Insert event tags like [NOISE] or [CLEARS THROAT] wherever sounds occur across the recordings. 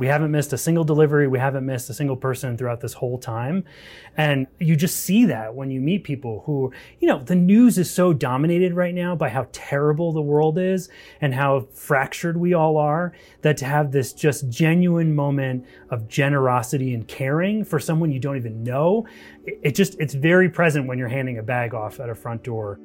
We haven't missed a single delivery. We haven't missed a single person throughout this whole time. And you just see that when you meet people who, you know, the news is so dominated right now by how terrible the world is and how fractured we all are that to have this just genuine moment of generosity and caring for someone you don't even know, it just, it's very present when you're handing a bag off at a front door.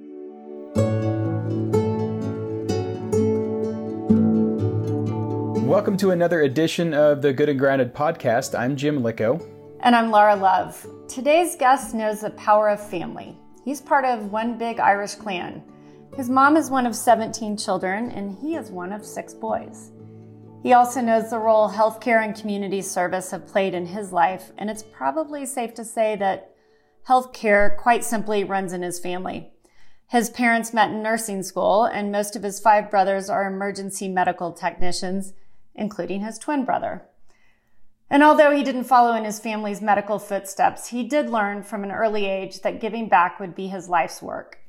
Welcome to another edition of the Good and Grounded podcast. I'm Jim Licko. And I'm Laura Love. Today's guest knows the power of family. He's part of one big Irish clan. His mom is one of 17 children, and he is one of six boys. He also knows the role healthcare and community service have played in his life, and it's probably safe to say that healthcare quite simply runs in his family. His parents met in nursing school, and most of his five brothers are emergency medical technicians including his twin brother. And although he didn't follow in his family's medical footsteps, he did learn from an early age that giving back would be his life's work.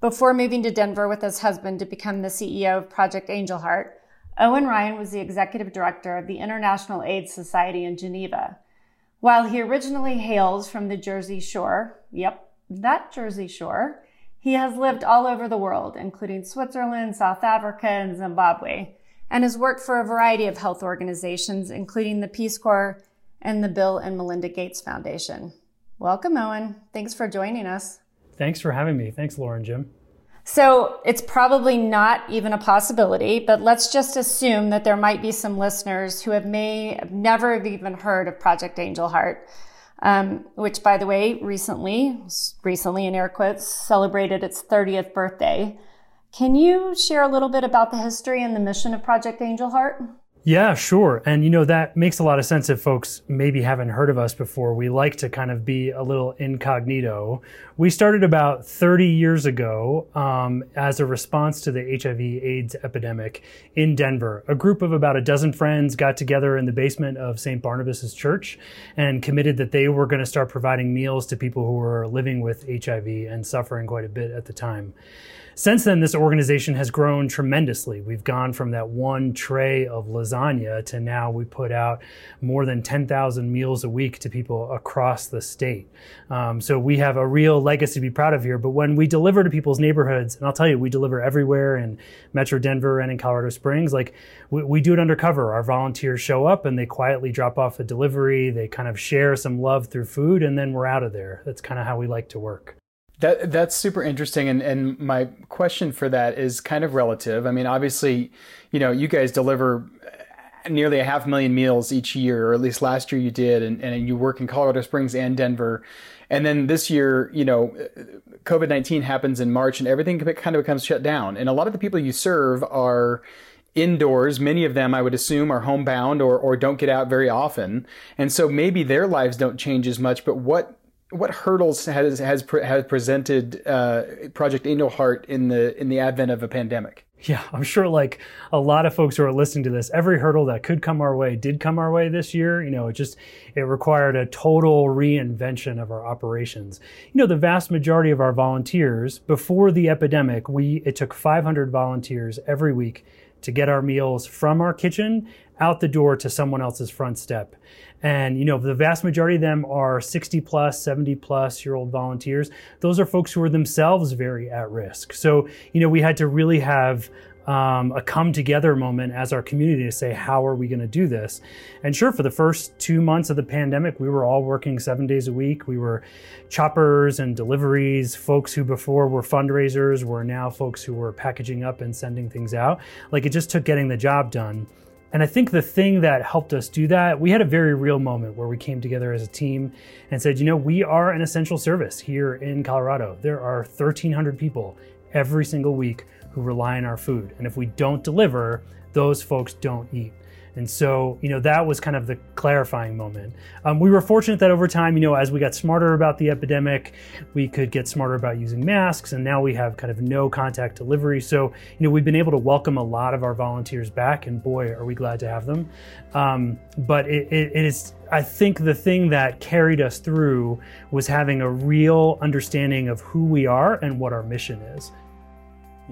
Before moving to Denver with his husband to become the CEO of Project Angel Heart, Owen Ryan was the executive director of the International AIDS Society in Geneva. While he originally hails from the Jersey Shore, yep, that Jersey Shore, he has lived all over the world, including Switzerland, South Africa, and Zimbabwe and has worked for a variety of health organizations, including the Peace Corps and the Bill and Melinda Gates Foundation. Welcome, Owen. Thanks for joining us. Thanks for having me. Thanks, Lauren Jim. So it's probably not even a possibility, but let's just assume that there might be some listeners who have may have never have even heard of Project Angel Heart, um, which, by the way, recently, recently in air quotes, celebrated its 30th birthday. Can you share a little bit about the history and the mission of Project Angel Heart? Yeah, sure. And you know, that makes a lot of sense if folks maybe haven't heard of us before. We like to kind of be a little incognito. We started about 30 years ago um, as a response to the HIV AIDS epidemic in Denver. A group of about a dozen friends got together in the basement of St. Barnabas's church and committed that they were going to start providing meals to people who were living with HIV and suffering quite a bit at the time. Since then, this organization has grown tremendously. We've gone from that one tray of lasagna to now we put out more than 10,000 meals a week to people across the state. Um, so we have a real legacy to be proud of here. But when we deliver to people's neighborhoods, and I'll tell you, we deliver everywhere in Metro Denver and in Colorado Springs, like we, we do it undercover. Our volunteers show up and they quietly drop off a delivery. They kind of share some love through food, and then we're out of there. That's kind of how we like to work. That that's super interesting, and and my question for that is kind of relative. I mean, obviously, you know, you guys deliver nearly a half million meals each year, or at least last year you did, and, and you work in Colorado Springs and Denver. And then this year, you know, COVID 19 happens in March and everything kind of becomes shut down. And a lot of the people you serve are indoors. Many of them, I would assume, are homebound or, or don't get out very often. And so maybe their lives don't change as much. But what what hurdles has has has presented uh, Project Angel Heart in the in the advent of a pandemic? Yeah, I'm sure like a lot of folks who are listening to this, every hurdle that could come our way did come our way this year. You know, it just it required a total reinvention of our operations. You know, the vast majority of our volunteers before the epidemic, we it took 500 volunteers every week to get our meals from our kitchen out the door to someone else's front step. And, you know, the vast majority of them are 60 plus, 70 plus year old volunteers. Those are folks who are themselves very at risk. So, you know, we had to really have um, a come together moment as our community to say, how are we going to do this? And sure, for the first two months of the pandemic, we were all working seven days a week. We were choppers and deliveries, folks who before were fundraisers were now folks who were packaging up and sending things out. Like it just took getting the job done. And I think the thing that helped us do that, we had a very real moment where we came together as a team and said, you know, we are an essential service here in Colorado. There are 1,300 people every single week who rely on our food. And if we don't deliver, those folks don't eat. And so, you know, that was kind of the clarifying moment. Um, we were fortunate that over time, you know, as we got smarter about the epidemic, we could get smarter about using masks, and now we have kind of no contact delivery. So, you know, we've been able to welcome a lot of our volunteers back, and boy, are we glad to have them. Um, but it, it, it is, I think, the thing that carried us through was having a real understanding of who we are and what our mission is.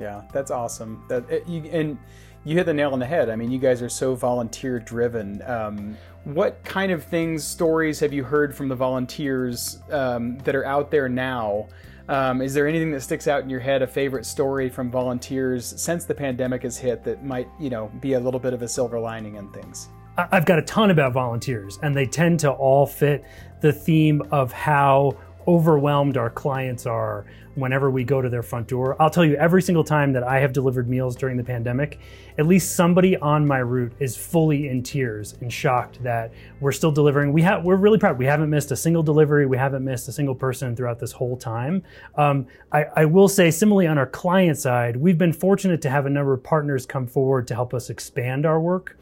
Yeah, that's awesome. That it, you, and you hit the nail on the head. I mean, you guys are so volunteer driven. Um, what kind of things, stories have you heard from the volunteers um, that are out there now? Um, is there anything that sticks out in your head, a favorite story from volunteers since the pandemic has hit that might, you know, be a little bit of a silver lining in things? I've got a ton about volunteers, and they tend to all fit the theme of how overwhelmed our clients are whenever we go to their front door. I'll tell you, every single time that I have delivered meals during the pandemic, at least somebody on my route is fully in tears and shocked that we're still delivering. We have, we're really proud. We haven't missed a single delivery. We haven't missed a single person throughout this whole time. Um, I, I will say, similarly on our client side, we've been fortunate to have a number of partners come forward to help us expand our work.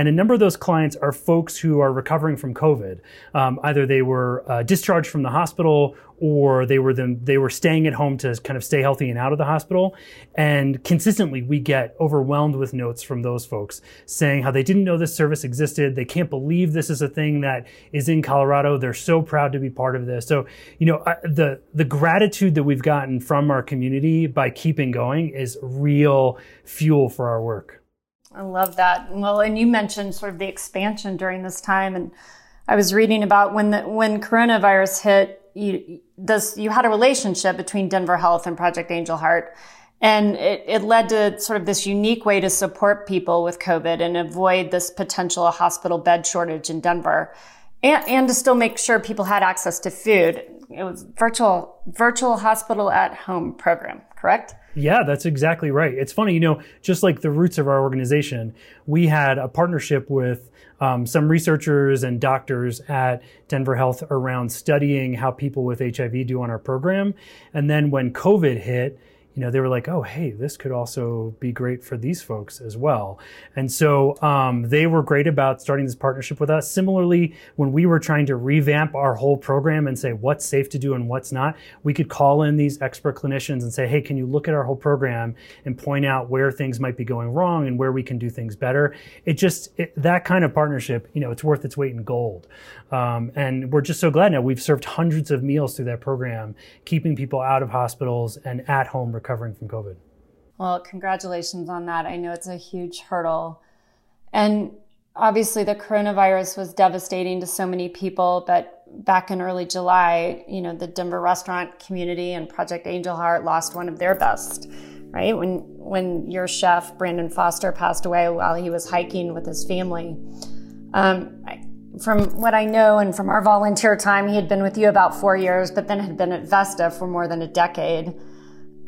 And a number of those clients are folks who are recovering from COVID. Um, either they were uh, discharged from the hospital or they were them they were staying at home to kind of stay healthy and out of the hospital. And consistently, we get overwhelmed with notes from those folks saying how they didn't know this service existed. They can't believe this is a thing that is in Colorado. They're so proud to be part of this. So, you know, the the gratitude that we've gotten from our community by keeping going is real fuel for our work. I love that. Well, and you mentioned sort of the expansion during this time, and I was reading about when the when coronavirus hit. You you had a relationship between Denver Health and Project Angel Heart, and it, it led to sort of this unique way to support people with COVID and avoid this potential hospital bed shortage in Denver, and, and to still make sure people had access to food. It was virtual virtual hospital at home program, correct? Yeah, that's exactly right. It's funny, you know, just like the roots of our organization, we had a partnership with um, some researchers and doctors at Denver Health around studying how people with HIV do on our program. And then when COVID hit, you know, they were like, oh, hey, this could also be great for these folks as well. And so um, they were great about starting this partnership with us. Similarly, when we were trying to revamp our whole program and say what's safe to do and what's not, we could call in these expert clinicians and say, hey, can you look at our whole program and point out where things might be going wrong and where we can do things better? It just, it, that kind of partnership, you know, it's worth its weight in gold. Um, and we're just so glad now we've served hundreds of meals through that program, keeping people out of hospitals and at home recovering from COVID. Well, congratulations on that. I know it's a huge hurdle. And obviously, the coronavirus was devastating to so many people, but back in early July, you know, the Denver restaurant community and Project Angel Heart lost one of their best, right? When when your chef Brandon Foster passed away while he was hiking with his family. Um, I, from what I know and from our volunteer time, he had been with you about four years, but then had been at Vesta for more than a decade.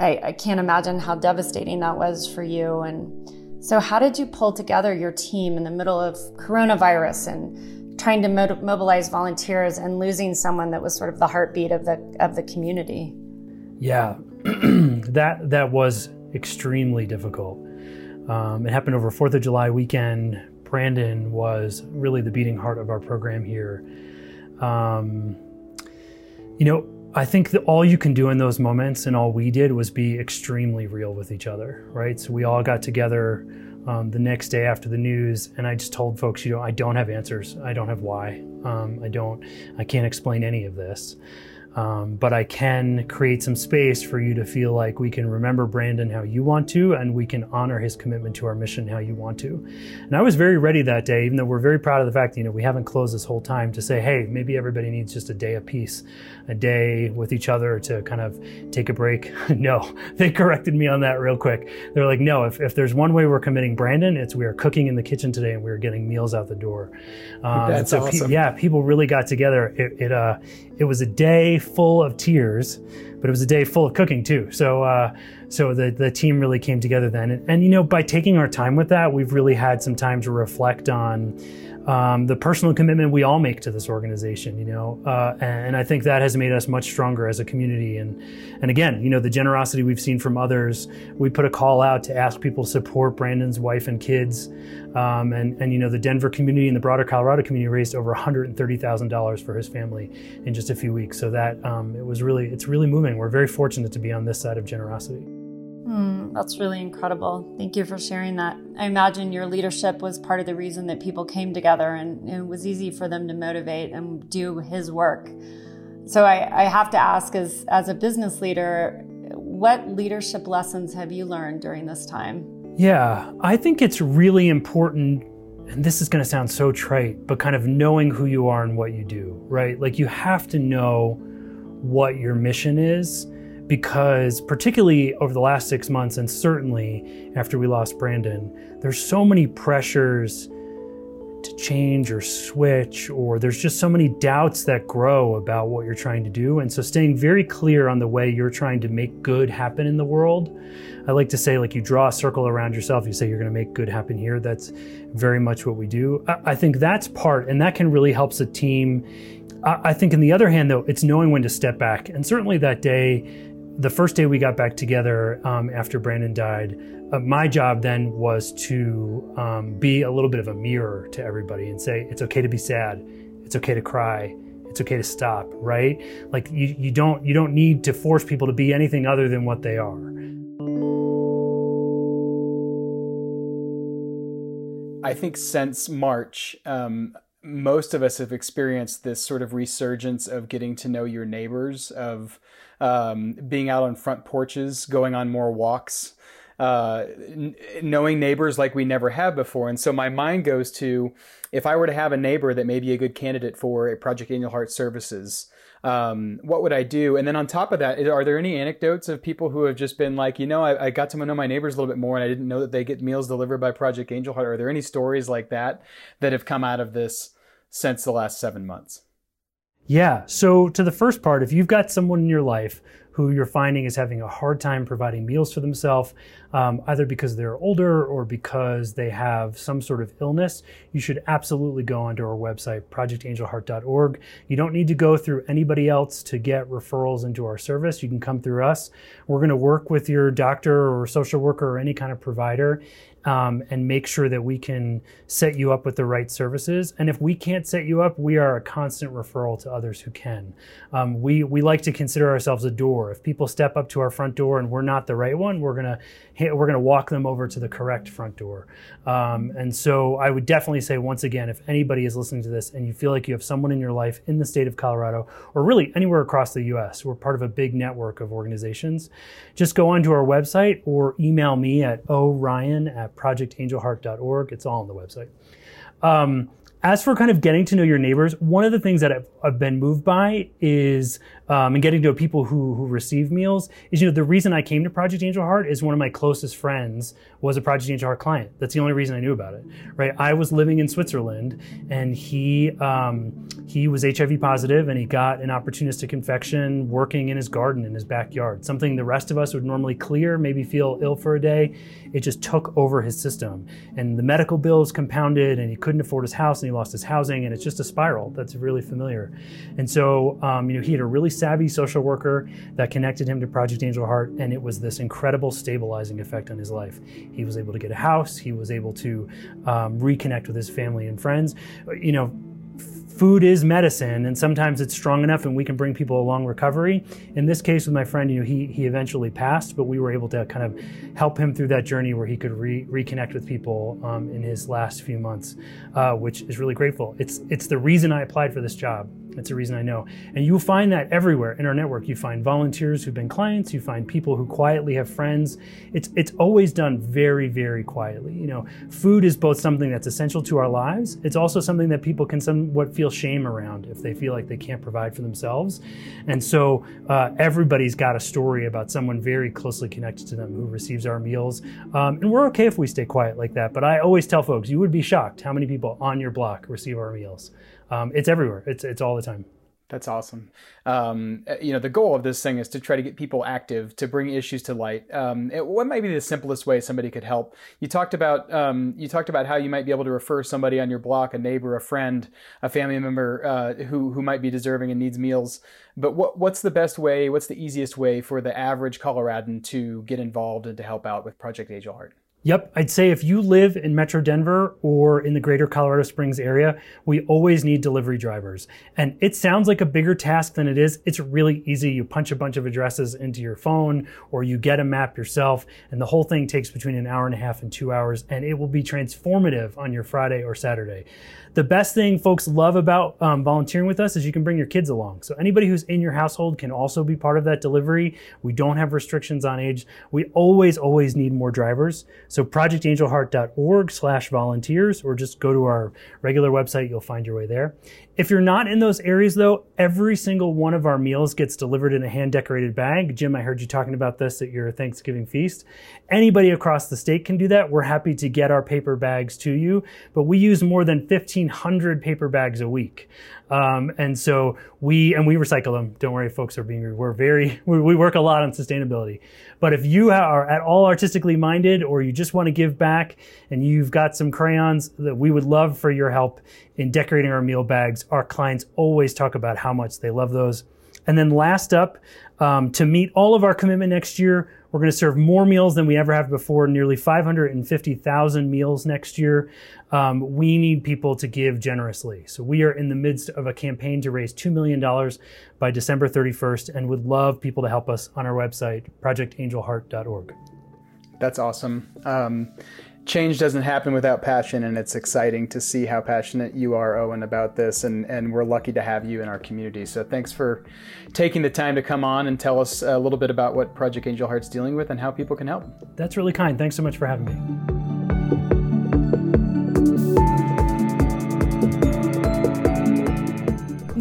I, I can't imagine how devastating that was for you. And so, how did you pull together your team in the middle of coronavirus and trying to mo- mobilize volunteers and losing someone that was sort of the heartbeat of the of the community? Yeah, [CLEARS THROAT] that that was extremely difficult. Um, it happened over Fourth of July weekend. Brandon was really the beating heart of our program here. Um, you know, I think that all you can do in those moments and all we did was be extremely real with each other, right? So we all got together um, the next day after the news, and I just told folks, you know, I don't have answers. I don't have why. Um, I don't. I can't explain any of this. Um, but I can create some space for you to feel like we can remember Brandon how you want to, and we can honor his commitment to our mission how you want to. And I was very ready that day, even though we're very proud of the fact that you know we haven't closed this whole time to say, hey, maybe everybody needs just a day of peace, a day with each other to kind of take a break. [LAUGHS] no, they corrected me on that real quick. They're like, no, if, if there's one way we're committing Brandon, it's we are cooking in the kitchen today and we are getting meals out the door. Um, That's so awesome. Pe- yeah, people really got together. It, it uh, it was a day full of tears, but it was a day full of cooking too. So, uh, so the, the team really came together then. And, and, you know, by taking our time with that, we've really had some time to reflect on um, the personal commitment we all make to this organization, you know, uh, and I think that has made us much stronger as a community. And and again, you know, the generosity we've seen from others. We put a call out to ask people to support Brandon's wife and kids, um, and and you know, the Denver community and the broader Colorado community raised over one hundred and thirty thousand dollars for his family in just a few weeks. So that um, it was really it's really moving. We're very fortunate to be on this side of generosity. Mm, that's really incredible. Thank you for sharing that. I imagine your leadership was part of the reason that people came together and it was easy for them to motivate and do his work. So I, I have to ask as, as a business leader, what leadership lessons have you learned during this time? Yeah, I think it's really important and this is going to sound so trite, but kind of knowing who you are and what you do, right? Like you have to know what your mission is because particularly over the last 6 months and certainly after we lost Brandon, there's so many pressures to change or switch, or there's just so many doubts that grow about what you're trying to do. And so, staying very clear on the way you're trying to make good happen in the world. I like to say, like, you draw a circle around yourself, you say you're going to make good happen here. That's very much what we do. I, think that's part, and that can really helps a team. I think, on the other hand, though, it's knowing when to step back. And certainly that day, the first day we got back together um, after Brandon died, uh, my job then was to um, be a little bit of a mirror to everybody and say it's okay to be sad, it's okay to cry, it's okay to stop. Right? Like you, you don't you don't need to force people to be anything other than what they are. I think since March, um, most of us have experienced this sort of resurgence of getting to know your neighbors, of um, being out on front porches, going on more walks, uh, n- knowing neighbors like we never have before. And so my mind goes to if I were to have a neighbor that may be a good candidate for a Project Angel Heart services, um, what would I do? And then on top of that, are there any anecdotes of people who have just been like, you know, I, I, got to know my neighbors a little bit more and I didn't know that they get meals delivered by Project Angel Heart? Are there any stories like that that have come out of this since the last seven months? Yeah. So, to the first part, if you've got someone in your life who you're finding is having a hard time providing meals for themselves, um, either because they're older or because they have some sort of illness, you should absolutely go onto our website, projectangelheart.org. You don't need to go through anybody else to get referrals into our service. You can come through us. We're going to work with your doctor or social worker or any kind of provider um, and make sure that we can set you up with the right services. And if we can't set you up, we are a constant referral to others who can. Um, we we like to consider ourselves a door. If people step up to our front door and we're not the right one, we're gonna we're gonna walk them over to the correct front door. Um, and so I would definitely say once again, if anybody is listening to this and you feel like you have someone in your life in the state of Colorado or really anywhere across the U.S., we're part of a big network of organizations. Just go onto our website or email me at oryan at projectangelheart.org. It's all on the website. Um, as for kind of getting to know your neighbors, one of the things that I've, I've been moved by is, um, and getting to people who, who receive meals is, you know, the reason I came to Project Angel Heart is one of my closest friends was a Project Angel Heart client. That's the only reason I knew about it, right? I was living in Switzerland and he, um, he was HIV positive and he got an opportunistic infection working in his garden in his backyard, something the rest of us would normally clear, maybe feel ill for a day. It just took over his system and the medical bills compounded and he couldn't afford his house and he lost his housing and it's just a spiral that's really familiar. And so, um, you know, he had a really savvy social worker that connected him to Project Angel Heart and it was this incredible stabilizing effect on his life. He was able to get a house. He was able to um, reconnect with his family and friends. You know, food is medicine and sometimes it's strong enough and we can bring people along recovery in this case with my friend you know he, he eventually passed but we were able to kind of help him through that journey where he could re- reconnect with people um, in his last few months uh, which is really grateful it's it's the reason i applied for this job that's the reason I know. And you'll find that everywhere in our network. You find volunteers who've been clients, you find people who quietly have friends. It's it's always done very, very quietly. You know, food is both something that's essential to our lives. It's also something that people can somewhat feel shame around if they feel like they can't provide for themselves. And so uh, everybody's got a story about someone very closely connected to them who receives our meals. Um, and we're okay if we stay quiet like that. But I always tell folks, you would be shocked how many people on your block receive our meals um, it's everywhere. It's it's all the time. That's awesome. Um, uh, you know, the goal of this thing is to try to get people active, to bring issues to light. Um, it, what might be the simplest way somebody could help? You talked about um, you talked about how you might be able to refer somebody on your block, a neighbor, a friend, a family member uh, who who might be deserving and needs meals. But what what's the best way? What's the easiest way for the average Coloradan to get involved and to help out with Project Angel Heart? Yep, I'd say if you live in Metro Denver or in the greater Colorado Springs area, we always need delivery drivers. And it sounds like a bigger task than it is. It's really easy. You punch a bunch of addresses into your phone or you get a map yourself, and the whole thing takes between an hour and a half and two hours, and it will be transformative on your Friday or Saturday. The best thing folks love about um, volunteering with us is you can bring your kids along. So anybody who's in your household can also be part of that delivery. We don't have restrictions on age. We always, always need more drivers. So projectangelheart.org slash volunteers, or just go to our regular website. You'll find your way there. If you're not in those areas though, every single one of our meals gets delivered in a hand decorated bag. Jim, I heard you talking about this at your Thanksgiving feast. Anybody across the state can do that. We're happy to get our paper bags to you, but we use more than 1500 paper bags a week. Um, and so we and we recycle them. Don't worry, folks are being we're very [LAUGHS] we, we work a lot on sustainability. But if you are at all artistically minded, or you just want to give back, and you've got some crayons, that we would love for your help in decorating our meal bags. Our clients always talk about how much they love those. And then last up, um, to meet all of our commitment next year, we're going to serve more meals than we ever have before, nearly 550,000 meals next year. Um, we need people to give generously. So we are in the midst of a campaign to raise $2 million by December 31st and would love people to help us on our website, projectangelheart.org. That's awesome. Um, change doesn't happen without passion, and it's exciting to see how passionate you are, Owen, about this. And, and we're lucky to have you in our community. So thanks for taking the time to come on and tell us a little bit about what Project Angel Heart's dealing with and how people can help. That's really kind. Thanks so much for having me.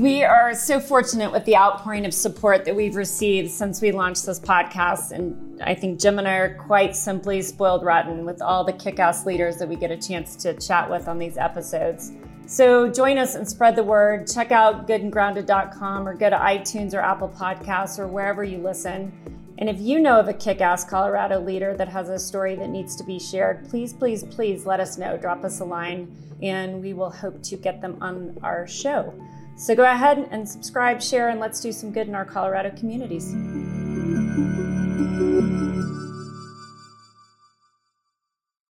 We are so fortunate with the outpouring of support that we've received since we launched this podcast. And I think Jim and I are quite simply spoiled rotten with all the kick ass leaders that we get a chance to chat with on these episodes. So join us and spread the word. Check out goodandgrounded.com or go to iTunes or Apple Podcasts or wherever you listen. And if you know of a kick ass Colorado leader that has a story that needs to be shared, please, please, please let us know. Drop us a line and we will hope to get them on our show. So go ahead and subscribe, share, and let's do some good in our Colorado communities.